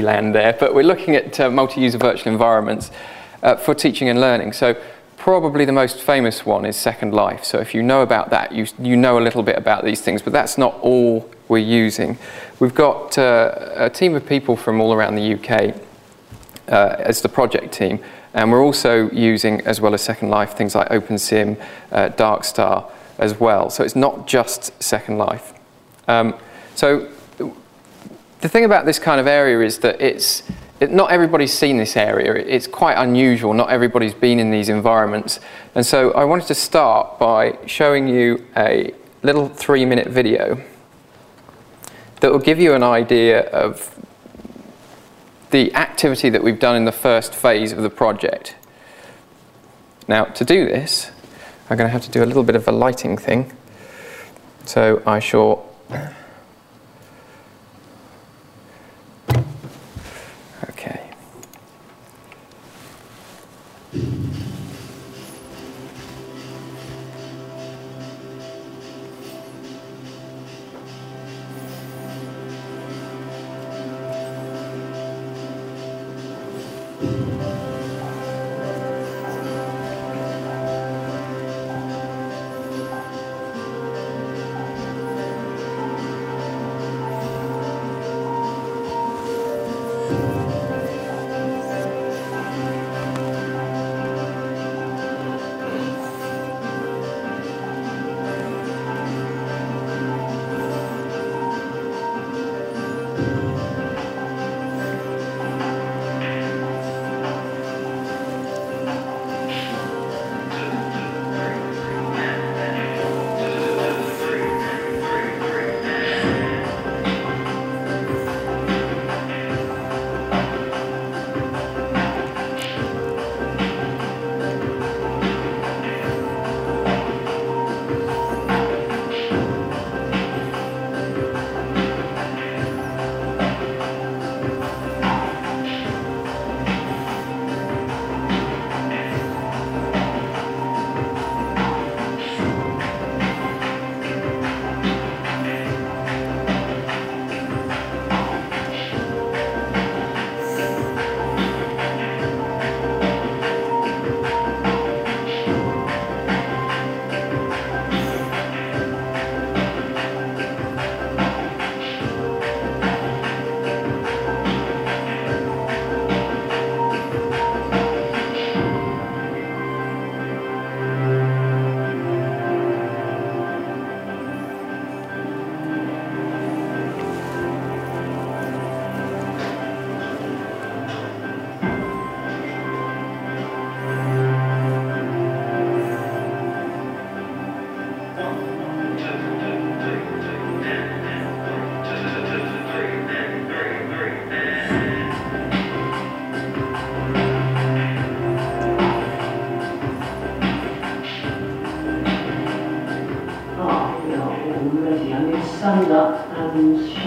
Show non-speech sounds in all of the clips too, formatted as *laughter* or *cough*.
land there, but we're looking at uh, multi-user virtual environments uh, for teaching and learning. So probably the most famous one is Second Life. So if you know about that, you, you know a little bit about these things, but that's not all we're using. We've got uh, a team of people from all around the UK uh, as the project team, and we're also using, as well as Second Life, things like OpenSim, uh, Darkstar as well. So it's not just Second Life. Um, so the thing about this kind of area is that it's it, not everybody's seen this area. It's quite unusual. Not everybody's been in these environments. And so I wanted to start by showing you a little three minute video that will give you an idea of the activity that we've done in the first phase of the project. Now, to do this, I'm going to have to do a little bit of a lighting thing. So I shall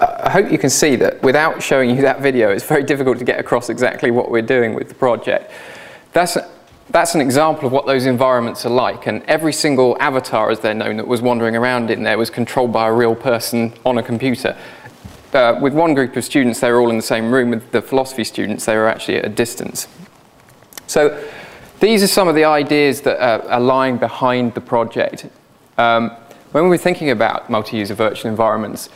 I hope you can see that without showing you that video, it's very difficult to get across exactly what we're doing with the project. That's, that's an example of what those environments are like, and every single avatar, as they're known, that was wandering around in there was controlled by a real person on a computer. Uh, with one group of students, they were all in the same room. With the philosophy students, they were actually at a distance. So these are some of the ideas that are, are lying behind the project. Um, when we were thinking about multi-user virtual environments,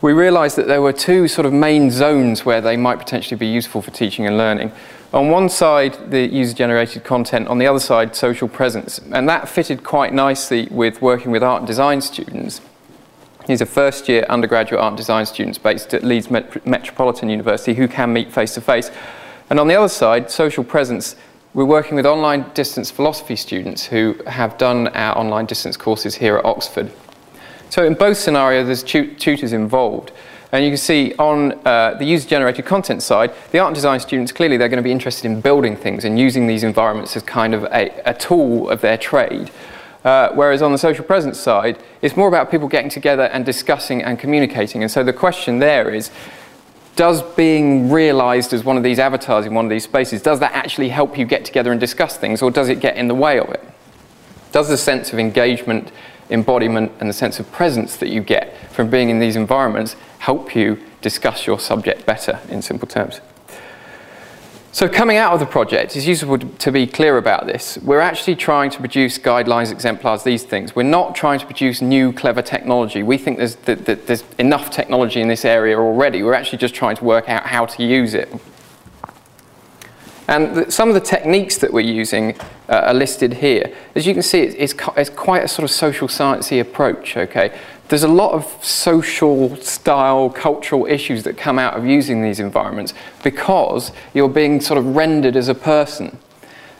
we realized that there were two sort of main zones where they might potentially be useful for teaching and learning. On one side, the user-generated content, on the other side, social presence. And that fitted quite nicely with working with art and design students. These are first-year undergraduate art and design students based at Leeds Met- Metropolitan University who can meet face-to-face. And on the other side, social presence we're working with online distance philosophy students who have done our online distance courses here at Oxford. So in both scenarios, there's tutors involved. And you can see on uh, the user-generated content side, the art and design students, clearly they're going to be interested in building things and using these environments as kind of a, a tool of their trade. Uh, whereas on the social presence side, it's more about people getting together and discussing and communicating. And so the question there is, does being realized as one of these avatars in one of these spaces, does that actually help you get together and discuss things, or does it get in the way of it? Does the sense of engagement, embodiment, and the sense of presence that you get from being in these environments help you discuss your subject better in simple terms. So coming out of the project, it's useful to be clear about this. We're actually trying to produce guidelines, exemplars, these things. We're not trying to produce new clever technology. We think there's, there's enough technology in this area already. We're actually just trying to work out how to use it. And some of the techniques that we're using uh, are listed here. As you can see, it's, it's, it's quite a sort of social sciencey approach, okay? There's a lot of social, style, cultural issues that come out of using these environments because you're being sort of rendered as a person.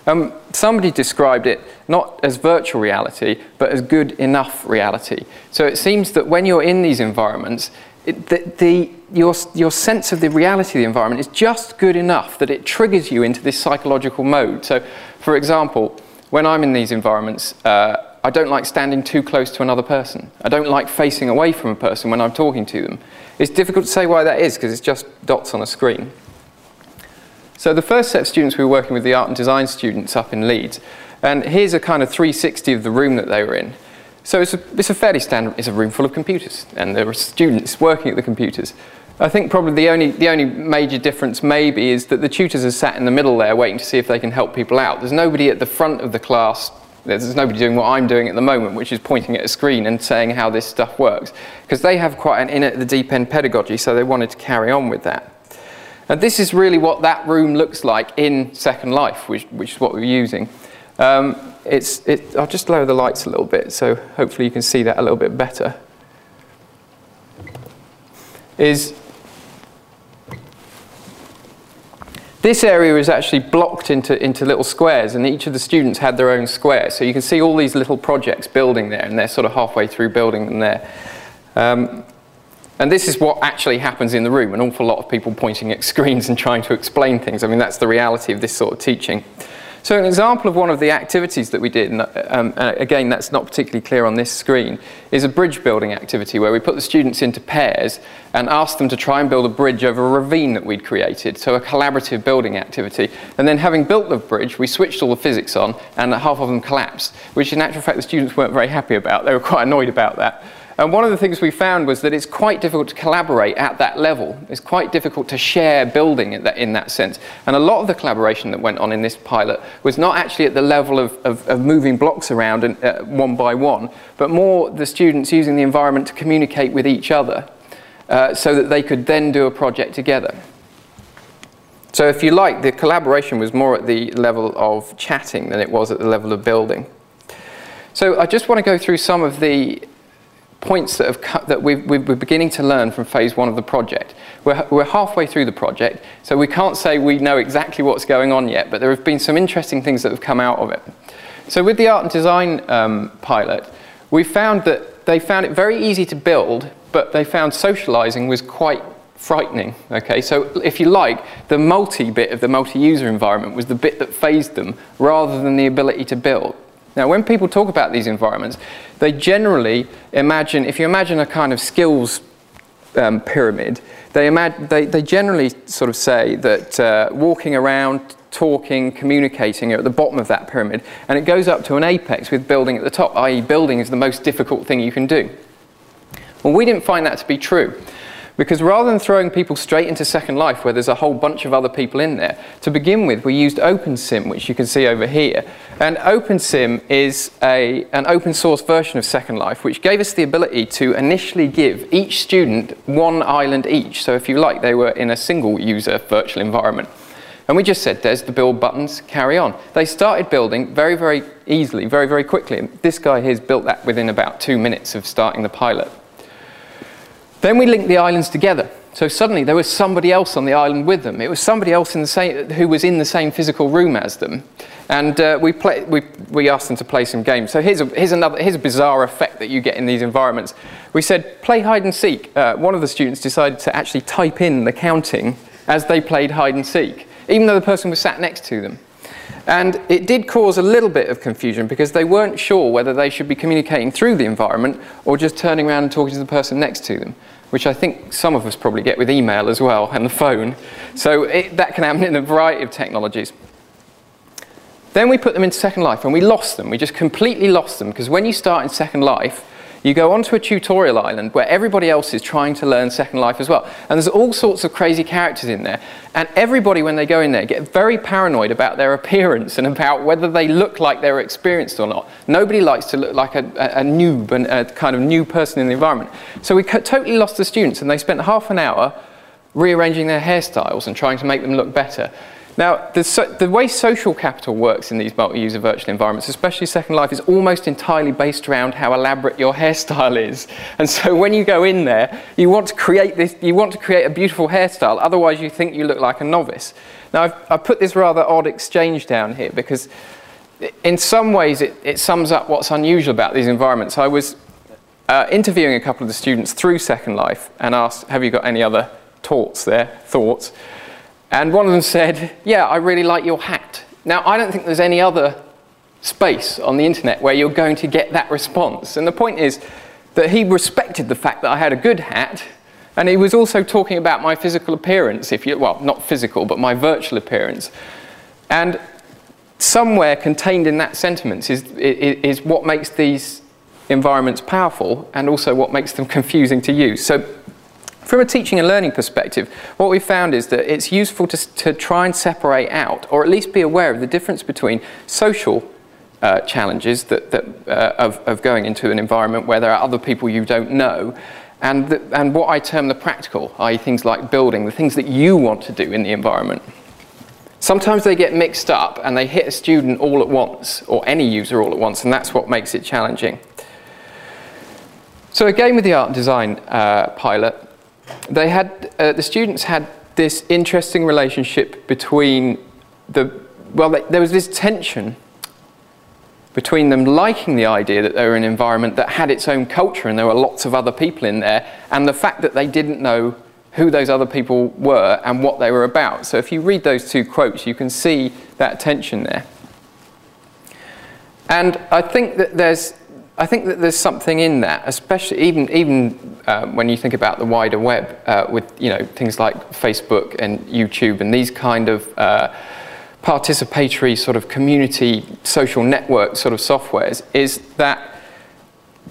Um, somebody described it not as virtual reality, but as good enough reality. So it seems that when you're in these environments, it, the, the, your, your sense of the reality of the environment is just good enough that it triggers you into this psychological mode. So, for example, when I'm in these environments, uh, I don't like standing too close to another person. I don't like facing away from a person when I'm talking to them. It's difficult to say why that is because it's just dots on a screen. So the first set of students we were working with, the art and design students up in Leeds, and here's a kind of 360 of the room that they were in. So it's a, it's a fairly standard, it's a room full of computers, and there are students working at the computers. I think probably the only, the only major difference maybe is that the tutors are sat in the middle there waiting to see if they can help people out. There's nobody at the front of the class there's nobody doing what I'm doing at the moment, which is pointing at a screen and saying how this stuff works. Because they have quite an in at the deep end pedagogy, so they wanted to carry on with that. And this is really what that room looks like in Second Life, which, which is what we're using. Um, it's, it, I'll just lower the lights a little bit, so hopefully you can see that a little bit better. Is This area is actually blocked into, into little squares, and each of the students had their own square. So you can see all these little projects building there, and they're sort of halfway through building them there. Um, and this is what actually happens in the room an awful lot of people pointing at *laughs* screens and trying to explain things. I mean, that's the reality of this sort of teaching. So an example of one of the activities that we did, and um, again that's not particularly clear on this screen, is a bridge building activity where we put the students into pairs and asked them to try and build a bridge over a ravine that we'd created, so a collaborative building activity. And then having built the bridge, we switched all the physics on and half of them collapsed, which in actual fact the students weren't very happy about. They were quite annoyed about that. And one of the things we found was that it's quite difficult to collaborate at that level. It's quite difficult to share building in that, in that sense. And a lot of the collaboration that went on in this pilot was not actually at the level of, of, of moving blocks around and, uh, one by one, but more the students using the environment to communicate with each other uh, so that they could then do a project together. So if you like, the collaboration was more at the level of chatting than it was at the level of building. So I just want to go through some of the points that, have that we are beginning to learn from phase one of the project. We're, we're halfway through the project, so we can't say we know exactly what's going on yet, but there have been some interesting things that have come out of it. So with the art and design um, pilot, we found that they found it very easy to build, but they found socializing was quite frightening. Okay, so if you like, the multi bit of the multi-user environment was the bit that phased them rather than the ability to build. Now, when people talk about these environments, they generally imagine, if you imagine a kind of skills um, pyramid, they, imag- they, they, generally sort of say that uh, walking around, talking, communicating are at the bottom of that pyramid, and it goes up to an apex with building at the top, i.e., building is the most difficult thing you can do. Well, we didn't find that to be true. Because rather than throwing people straight into Second Life, where there's a whole bunch of other people in there, to begin with, we used OpenSim, which you can see over here. And OpenSim is a, an open source version of Second Life, which gave us the ability to initially give each student one island each. So if you like, they were in a single user virtual environment. And we just said, there's the build buttons, carry on. They started building very, very easily, very, very quickly. This guy here's built that within about two minutes of starting the pilot. Then we linked the islands together. So suddenly there was somebody else on the island with them. It was somebody else same, who was in the same physical room as them. And uh, we, play, we, we asked them to play some games. So here's a, here's, another, here's a bizarre effect that you get in these environments. We said, play hide and seek. Uh, one of the students decided to actually type in the counting as they played hide and seek, even though the person was sat next to them. And it did cause a little bit of confusion because they weren't sure whether they should be communicating through the environment or just turning around and talking to the person next to them, which I think some of us probably get with email as well and the phone. So it, that can happen in a variety of technologies. Then we put them into Second Life and we lost them. We just completely lost them because when you start in Second Life, you go onto a tutorial island where everybody else is trying to learn Second Life as well. And there's all sorts of crazy characters in there. And everybody, when they go in there, get very paranoid about their *laughs* appearance and about whether they look like they're experienced or not. Nobody likes to look like a, a, a noob and a kind of new person in the environment. So we totally lost the students and they spent half an hour rearranging their hairstyles and trying to make them look better. Now, the, so, the, way social capital works in these multi-user virtual environments, especially Second Life, is almost entirely based around how elaborate your *laughs* hairstyle is. And so when you go in there, you want to create this, you want to create a beautiful hairstyle, otherwise you think you look like a novice. Now, I've, I've put this rather odd exchange down here because in some ways it, it sums up what's unusual about these environments. I was uh, interviewing a couple of the students through Second Life and asked, have you got any other thoughts there, thoughts? And one of them said, Yeah, I really like your hat. Now, I don't think there's any other space on the internet where you're going to get that response. And the point is that he respected the fact that I had a good hat, and he was also talking about my physical appearance, if you, well, not physical, but my virtual appearance. And somewhere contained in that sentiment is, is, is what makes these environments powerful and also what makes them confusing to use. So from a teaching and learning perspective, what we found is that it's useful to, to try and separate out, or at least be aware of the difference between social uh, challenges that, that, uh, of, of going into an environment where there are other people you don't know, and, the, and what I term the practical, i.e., things like building, the things that you want to do in the environment. Sometimes they get mixed up and they hit a student all at once, or any user all at once, and that's what makes it challenging. So, again, with the art and design uh, pilot, they had, uh, the students had this interesting relationship between the, well, they, there was this tension between them liking the idea that they were in an environment that had its own culture and there were lots of other people in there, and the fact that they didn't know who those other people were and what they were about. So if you read those two quotes, you can see that tension there. And I think that there's I think that there's something in that, especially even even um, when you think about the wider web uh, with you know things like Facebook and YouTube and these kind of uh, participatory sort of community social network sort of softwares, is that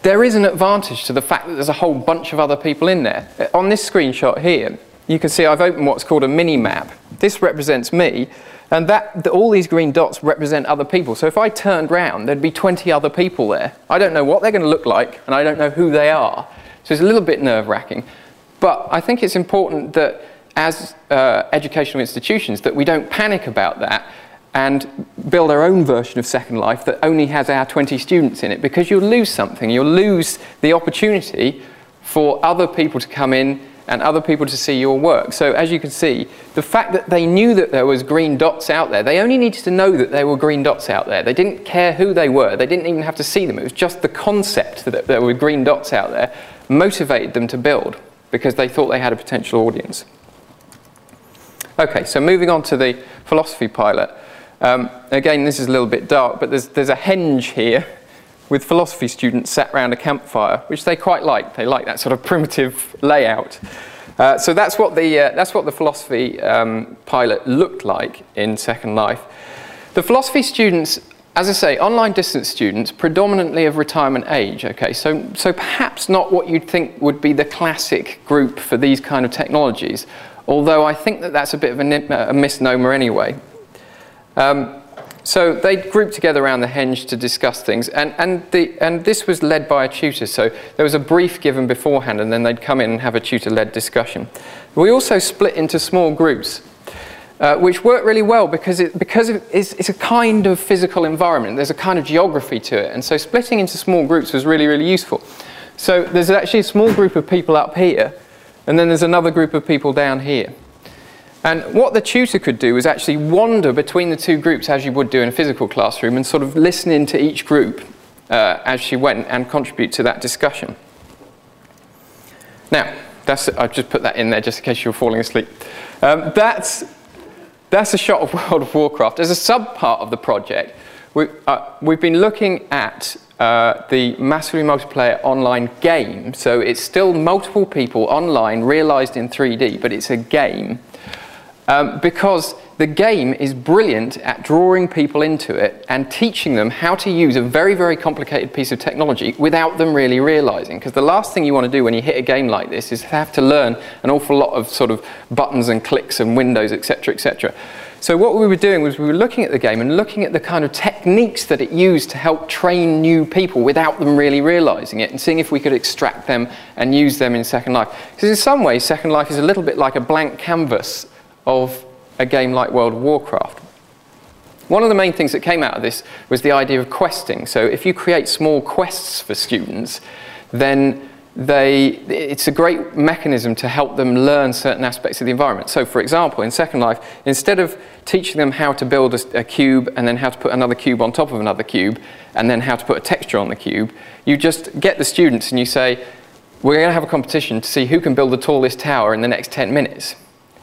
there is an advantage to the fact that there's a whole bunch of other people in there. On this screenshot here, you can see I've opened what's called a mini map. This represents me, and that, the, all these green dots represent other people. So if I turned round, there'd be 20 other people there. I don't know what they're going to look like, and I don't know who they are. So it's a little bit nerve wracking. But I think it's important that as uh, educational institutions that we don't panic about that and build our own version of Second Life that only has our 20 students in it because you'll lose something. You'll lose the opportunity for other people to come in and other people to see your work. So as you can see, the fact that they knew that there was green dots out there, they only needed to know that there were green dots out there. They didn't care who they were. They didn't even have to see them. It was just the concept that there were green dots out there motivated them to build because they thought they had a potential audience. Okay, so moving on to the philosophy pilot. Um, again, this is a little bit dark, but there's, there's a hinge here with philosophy students sat around a campfire, which they quite like. They like that sort of primitive layout. Uh, so that's what the, uh, that's what the philosophy um, pilot looked like in Second Life. The philosophy students, as I say, online distance students, predominantly of retirement age, okay, so, so perhaps not what you'd think would be the classic group for these kind of technologies, although I think that that's a bit of a, a misnomer anyway. Um, so they grouped together around the henge to discuss things, and, and, the, and this was led by a tutor. So there was a brief given beforehand, and then they'd come in and have a tutor led discussion. We also split into small groups. Uh, which worked really well because, it, because it's, it's, a kind of physical environment. There's a kind of geography to it. And so splitting into small groups was really, really useful. So there's actually a small group of people up here And then there's another group of people down here. And what the tutor could do is actually wander between the two groups as you would do in a physical classroom and sort of listen into each group uh, as she went and contribute to that discussion. Now, that's, I've just put that in there just in case you were falling asleep. Um, that's, that's a shot of *laughs* World of Warcraft. As a sub part of the project, we, uh, we've been looking at uh, the massively multiplayer online game. So it's still multiple people online realized in 3D, but it's a game. Um, because the game is brilliant at drawing people into it and teaching them how to use a very, very complicated piece of technology without them really realizing. Because the last thing you want to do when you hit a game like this is have to learn an awful lot of sort of buttons and clicks and windows, etc., etc. So what we were doing was we were looking at the game and looking at the kind of techniques that it used to help train new people without them really realizing it and seeing if we could extract them and use them in Second Life. Because in some ways, Second Life is a little bit like a blank canvas of a game like World of Warcraft. One of the main things that came out of this was the idea of questing. So if you create small quests for students, then they, it's a great mechanism to help them learn certain aspects of the environment. So for example, in Second Life, instead of teaching them how to build a, a cube and then how to put another cube on top of another cube and then how to put a texture on the cube, you just get the students and you say, we're going to have a competition to see who can build the tallest tower in the next 10 minutes.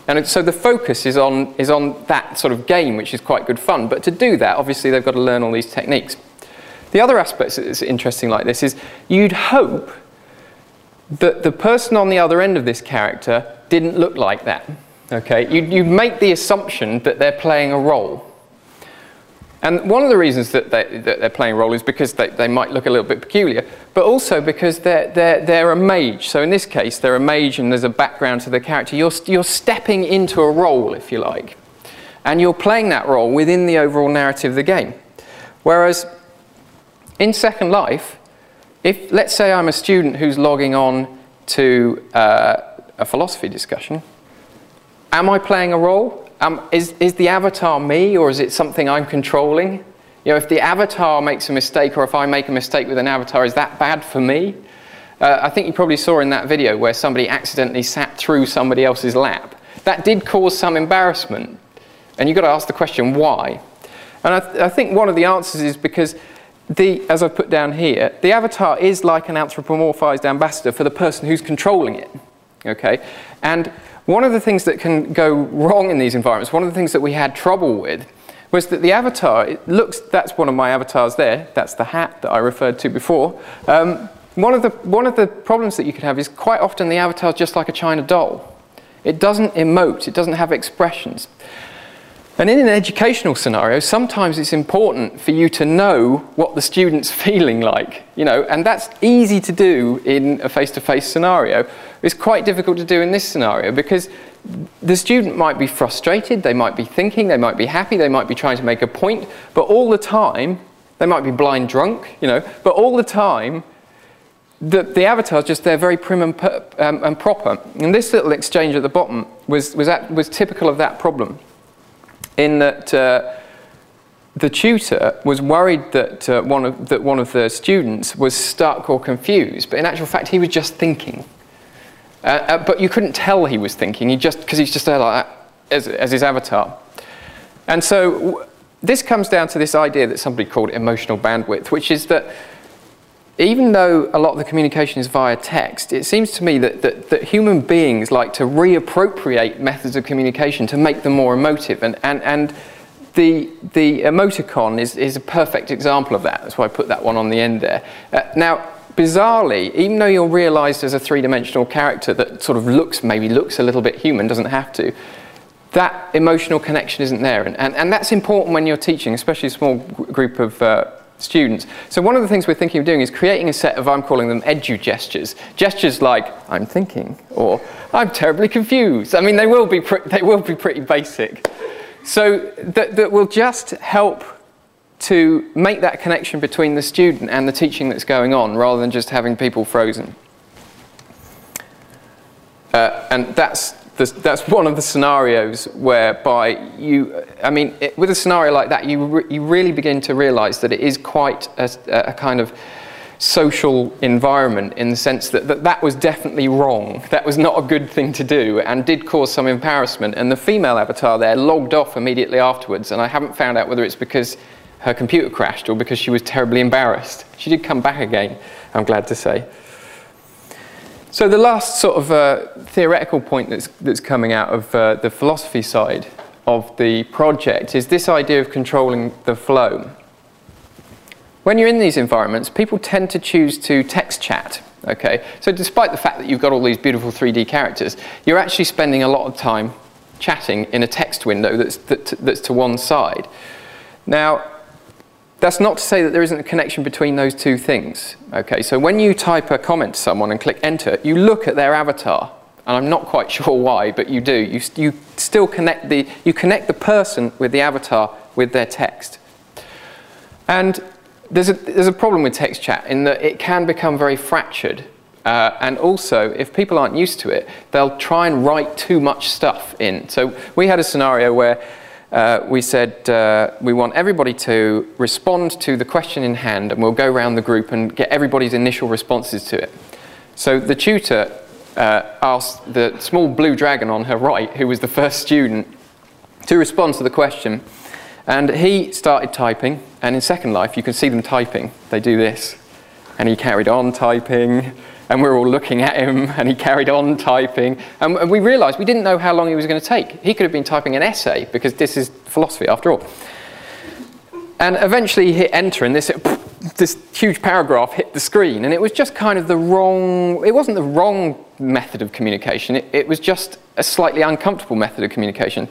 And so the focus is on, is on that sort of game, which is quite good fun. But to do that, obviously, they've got to learn all these techniques. The other aspect that's interesting like this is you'd hope that the person on the other end of this character didn't look like that. Okay? You'd, you'd make the assumption that they're playing a role. And one of the reasons that, they, they're playing a role is because they, they might look a little bit peculiar, but also because they're, they're, they're a mage. So in this case, they're a mage and there's a background to the character. You're, you're stepping into a role, if you like, and you're playing that role within the overall narrative of the game. Whereas in Second Life, if let's say I'm a student who's logging on to uh, a philosophy discussion, am I playing a role? Um, is, is the avatar me or is it something I'm controlling? You know, if the avatar makes a mistake or if I make a mistake with an avatar, is that bad for me? Uh, I think you probably saw in that video where somebody accidentally sat through somebody else's lap. That did cause some embarrassment. And you've got to ask the question, why? And I, th- I think one of the answers is because, the, as I've put down here, the avatar is like an anthropomorphized ambassador for the person who's controlling it. Okay? And one of the things that can go wrong in these environments, one of the things that we had trouble with, was that the avatar, it looks, that's one of my avatars there, that's the hat that I referred to before. Um, one, of the, one of the problems that you can have is quite often the avatar is just like a China doll. It doesn't emote, it doesn't have expressions. And in an educational scenario, sometimes it's important for you to know what the student's *laughs* feeling like, you know, and that's easy to do in a face-to-face scenario. It's quite difficult to do in this scenario because the student might be frustrated, they might be thinking, they might be happy, they might be trying to make a point, but all the time, they might be blind drunk, you know, but all the time, the, the avatar's just there very prim and, per, um, and proper. And this little exchange at the bottom was, was, at, was typical of that problem in that uh, the tutor was worried that, uh, one of, that one of the students was stuck or confused, but in actual fact, he was just thinking. Uh, uh but you couldn't tell he was thinking, he just because he's just there like that as, as his avatar. And so this comes down to this idea that somebody called emotional bandwidth, which is that even though a lot of the communication is via text, it seems to me that, that, that, human beings like to reappropriate methods of communication to make them more emotive. And, and, and the, the emoticon is, is a perfect example of that. That's why I put that one on the end there. Uh, now, bizarrely, even though you're realized as a three dimensional character that sort of looks, maybe looks a little bit human, doesn't have to, that emotional connection isn't there. And, and, and that's important when you're teaching, especially a small group of. Uh, students. So one of the things we're thinking of doing is creating a set of, I'm calling them edu gestures. Gestures like, I'm thinking, or I'm terribly confused. I mean, they will be, they will be pretty basic. So that, that will just help to make that connection between the student and the teaching that's going on, rather than just having people frozen. Uh, and that's that's one of the scenarios whereby you, I mean, it, with a scenario like that, you, re, you really begin to realize that it is quite a, a kind of social environment in the sense that, that that was definitely wrong. That was not a good thing to do and did cause some embarrassment. And the female avatar there logged off immediately afterwards. And I haven't found out whether it's because her computer crashed or because she was terribly embarrassed. She did come back again, I'm glad to say. So, the last sort of uh, theoretical point that's, that's coming out of uh, the philosophy side of the project is this idea of controlling the flow. When you're in these environments, people tend to choose to text chat. Okay, so despite the fact that you've got all these beautiful 3D characters, you're actually spending a lot of time chatting in a text window that's, that, that's to one side. Now, that's not to say that there isn't a connection between those two things. Okay, so when you type a comment to someone and click enter, you look at their avatar, and I'm not quite *laughs* sure why, but you do. You, you still connect the, you connect the person with the avatar with their text. And there's a, there's a problem with text chat in that it can become very fractured. Uh, and also, if people aren't used to it, they'll try and write too much stuff in. So we had a scenario where uh, we said uh, we want everybody to respond to the question in hand, and we'll go around the group and get everybody's initial responses to it. So the tutor uh, asked the small blue dragon on her right, who was the first student, to respond to the question. And he started typing, and in Second Life, you can see them typing. They do this. And he carried on typing, and we were all looking at him, *laughs* and he carried on typing. And we realized we didn't know how long he was going to take. He could have been typing an essay, because this is philosophy after all. And eventually he hit enter, and this, *laughs* this huge paragraph hit the screen. And it was just kind of the wrong, it wasn't the wrong method of communication, it, it was just a slightly uncomfortable method of communication.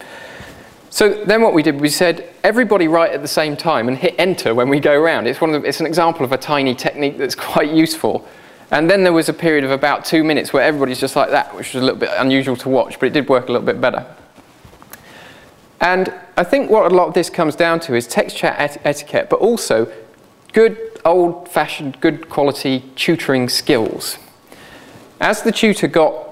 So then what we did, we said everybody write at the same time and hit enter when we go around. It's, one of the, it's an example of a tiny technique that's *laughs* quite useful. And then there was a period of about two minutes where everybody's just like that, which was a little bit unusual to watch, but it did work a little bit better. And I think what a lot of this comes down to is text chat et- etiquette, but also good old fashioned, good quality tutoring skills. As the tutor got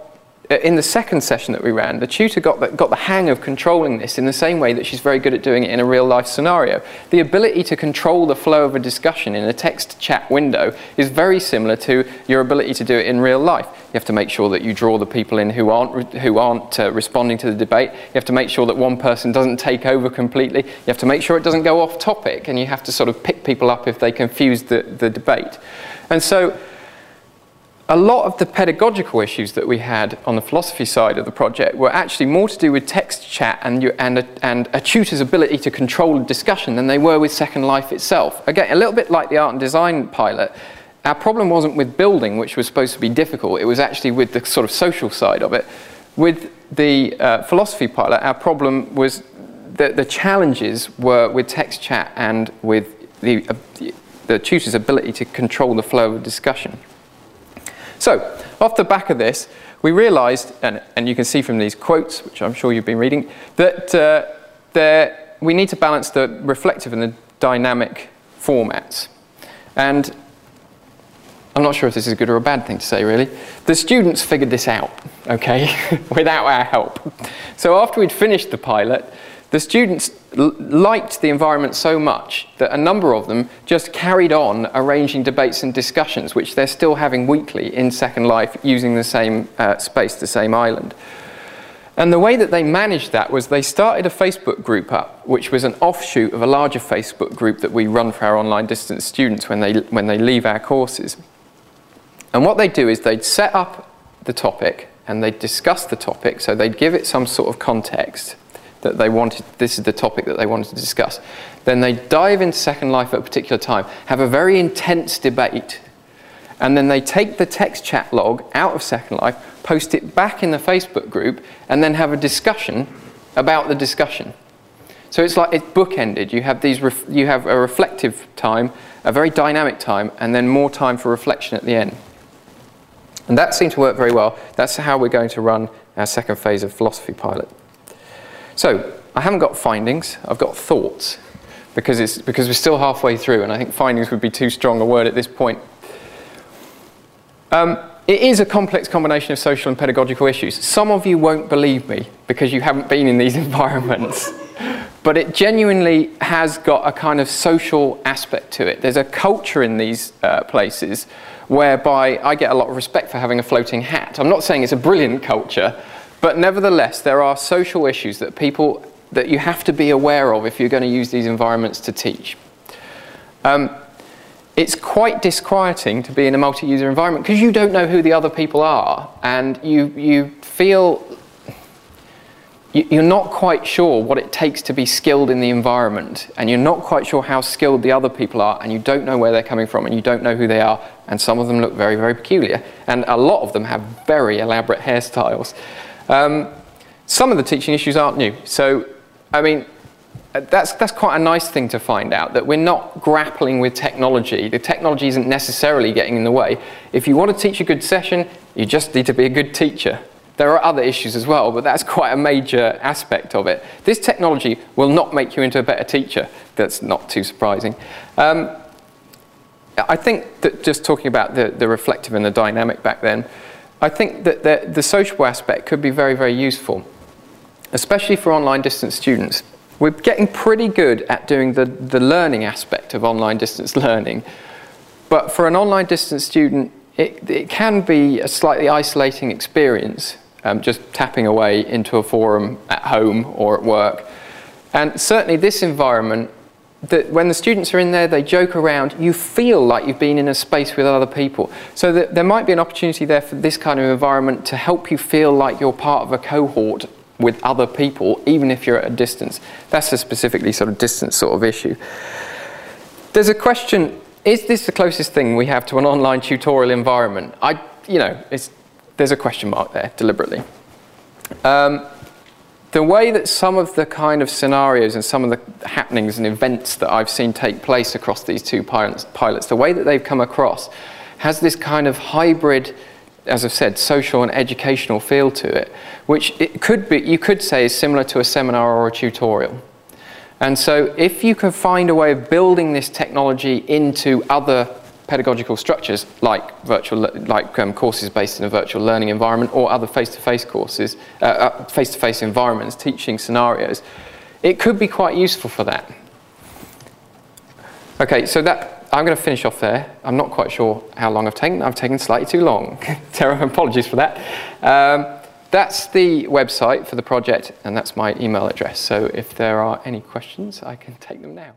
in the second session that we ran, the tutor got the, got the hang of controlling this in the same way that she's very good at doing it in a real life scenario. The ability to control the flow of a discussion in a text chat window is very similar to your ability to do it in real life. You have to make sure that you draw the people in who aren't, who aren't uh, responding to the debate. You have to make sure that one person doesn't take over completely. You have to make sure it doesn't go off topic, and you have to sort of pick people up if they confuse the, the debate. And so, a lot of the pedagogical issues that we had on the philosophy side of the project were actually more to do with text chat and, and, a, and a tutor's ability to control discussion than they were with Second Life itself. Again, a little bit like the art and design pilot, our problem wasn't with building, which was supposed to be difficult, it was actually with the sort of social side of it. With the uh, philosophy pilot, our problem was that the challenges were with text chat and with the, uh, the tutor's ability to control the flow of discussion. So, off the back of this, we realized, and, and you can see from these quotes, which I'm sure you've been reading, that uh, there, we need to balance the reflective and the dynamic formats. And I'm not sure if this is a good or a bad thing to say, really. The students figured this out, okay, *laughs* without our help. So after we'd finished the pilot, the students liked the environment so much that a number of them just carried on arranging debates and discussions, which they're still having weekly in Second Life using the same uh, space, the same island. And the way that they managed that was they started a Facebook group up, which was an offshoot of a larger Facebook group that we run for our online distance students when they, when they leave our courses. And what they'd do is they'd set up the topic and they'd discuss the topic, so they'd give it some sort of context that they wanted, this is the topic that they wanted to discuss. Then they dive into Second Life at a particular time, have a very intense debate, and then they take the text chat log out of Second Life, post it back in the Facebook group, and then have a discussion about the discussion. So it's like it's bookended. You have, these ref, you have a reflective time, a very dynamic time, and then more time for reflection at the end. And that seemed to work very well. That's how we're going to run our second phase of Philosophy Pilot. So I haven't got findings, I've got thoughts because, it's, because we're still halfway through, and I think findings would be too strong a word at this point. Um, it is a complex combination of social and pedagogical issues. Some of you won't believe me because you haven't been in these *laughs* environments. but it genuinely has got a kind of social aspect to it. There's a culture in these uh, places whereby I get a lot of respect for having a floating hat. I'm not saying it's a brilliant culture, but nevertheless, there are social issues that people that you have to be aware of if you're going to use these environments to teach. Um, it's quite disquieting to be in a multi-user environment because you don't know who the other people are and you, you feel you're not quite sure what it takes to be skilled in the environment, and you're not quite sure how skilled the other people are, and you don't know where they're coming from, and you don't know who they are, and some of them look very, very peculiar, and a lot of them have very elaborate hairstyles. Um, some of the teaching issues aren't new, so I mean, that's, that's quite a nice thing to find out that we're not grappling with technology. The technology isn't necessarily getting in the way. If you want to teach a good session, you just need to be a good teacher. There are other issues as well, but that's *laughs* quite a major aspect of it. This technology will not make you into a better teacher. That's not too surprising. Um, I think that just talking about the, the reflective and the dynamic back then, I think that the, the social aspect could be very, very useful, especially for online distance students. We're getting pretty good at doing the, the learning aspect of online distance learning, but for an online distance student, it, it can be a slightly isolating experience um, just tapping away into a forum at home or at work. And certainly this environment, that when the students are in there, they joke around, you feel like you've been in a space with other people. So that there might be an opportunity there for this kind of environment to help you feel like you're part of a cohort with other people, even if you're at a distance. That's a specifically sort of distance sort of issue. There's a question, is this the closest thing we have to an online tutorial environment? I, you know, it's there's a question mark there deliberately. Um, the way that some of the kind of scenarios and some of the happenings and events that I've seen take place across these two pilots, pilots, the way that they've come across has this kind of hybrid, as I've said, social and educational feel to it, which it could be, you could say is similar to a seminar or a tutorial. And so if you can find a way of building this technology into other pedagogical structures like virtual like um, courses based in a virtual learning environment or other face-to-face courses uh, uh, face-to-face environments teaching scenarios it could be quite useful for that. Okay so that I'm going to finish off there. I'm not quite sure how long I've taken. I've taken slightly too long. *laughs* Terrible apologies for that. Um, that's the website for the project and that's my email address. So if there are any questions I can take them now